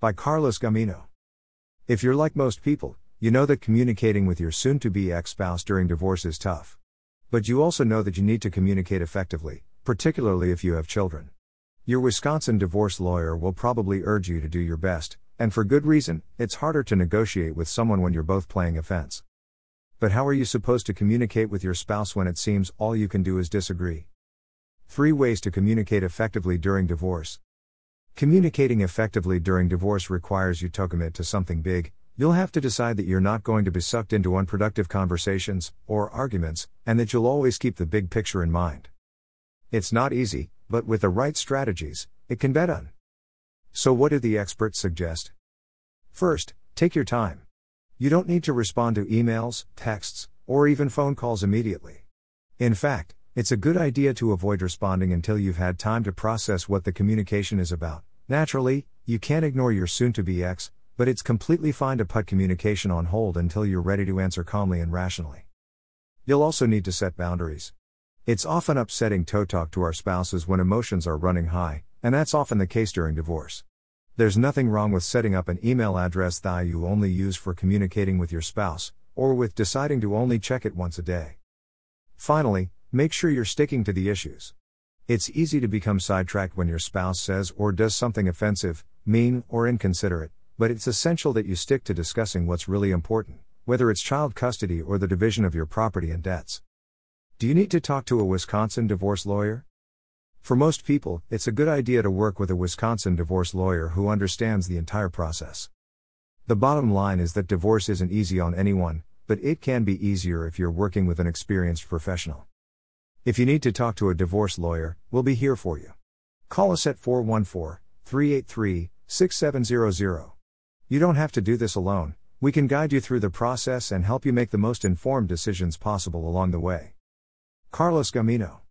By Carlos Gamino. If you're like most people, you know that communicating with your soon to be ex spouse during divorce is tough. But you also know that you need to communicate effectively, particularly if you have children. Your Wisconsin divorce lawyer will probably urge you to do your best, and for good reason, it's harder to negotiate with someone when you're both playing offense. But how are you supposed to communicate with your spouse when it seems all you can do is disagree? 3 Ways to communicate effectively during divorce. Communicating effectively during divorce requires you to commit to something big. You'll have to decide that you're not going to be sucked into unproductive conversations or arguments, and that you'll always keep the big picture in mind. It's not easy, but with the right strategies, it can be done. So, what do the experts suggest? First, take your time. You don't need to respond to emails, texts, or even phone calls immediately. In fact, it's a good idea to avoid responding until you've had time to process what the communication is about. Naturally, you can't ignore your soon to be ex, but it's completely fine to put communication on hold until you're ready to answer calmly and rationally. You'll also need to set boundaries. It's often upsetting to talk to our spouses when emotions are running high, and that's often the case during divorce. There's nothing wrong with setting up an email address that you only use for communicating with your spouse, or with deciding to only check it once a day. Finally, make sure you're sticking to the issues. It's easy to become sidetracked when your spouse says or does something offensive, mean, or inconsiderate, but it's essential that you stick to discussing what's really important, whether it's child custody or the division of your property and debts. Do you need to talk to a Wisconsin divorce lawyer? For most people, it's a good idea to work with a Wisconsin divorce lawyer who understands the entire process. The bottom line is that divorce isn't easy on anyone, but it can be easier if you're working with an experienced professional. If you need to talk to a divorce lawyer, we'll be here for you. Call us at 414 383 6700. You don't have to do this alone, we can guide you through the process and help you make the most informed decisions possible along the way. Carlos Gamino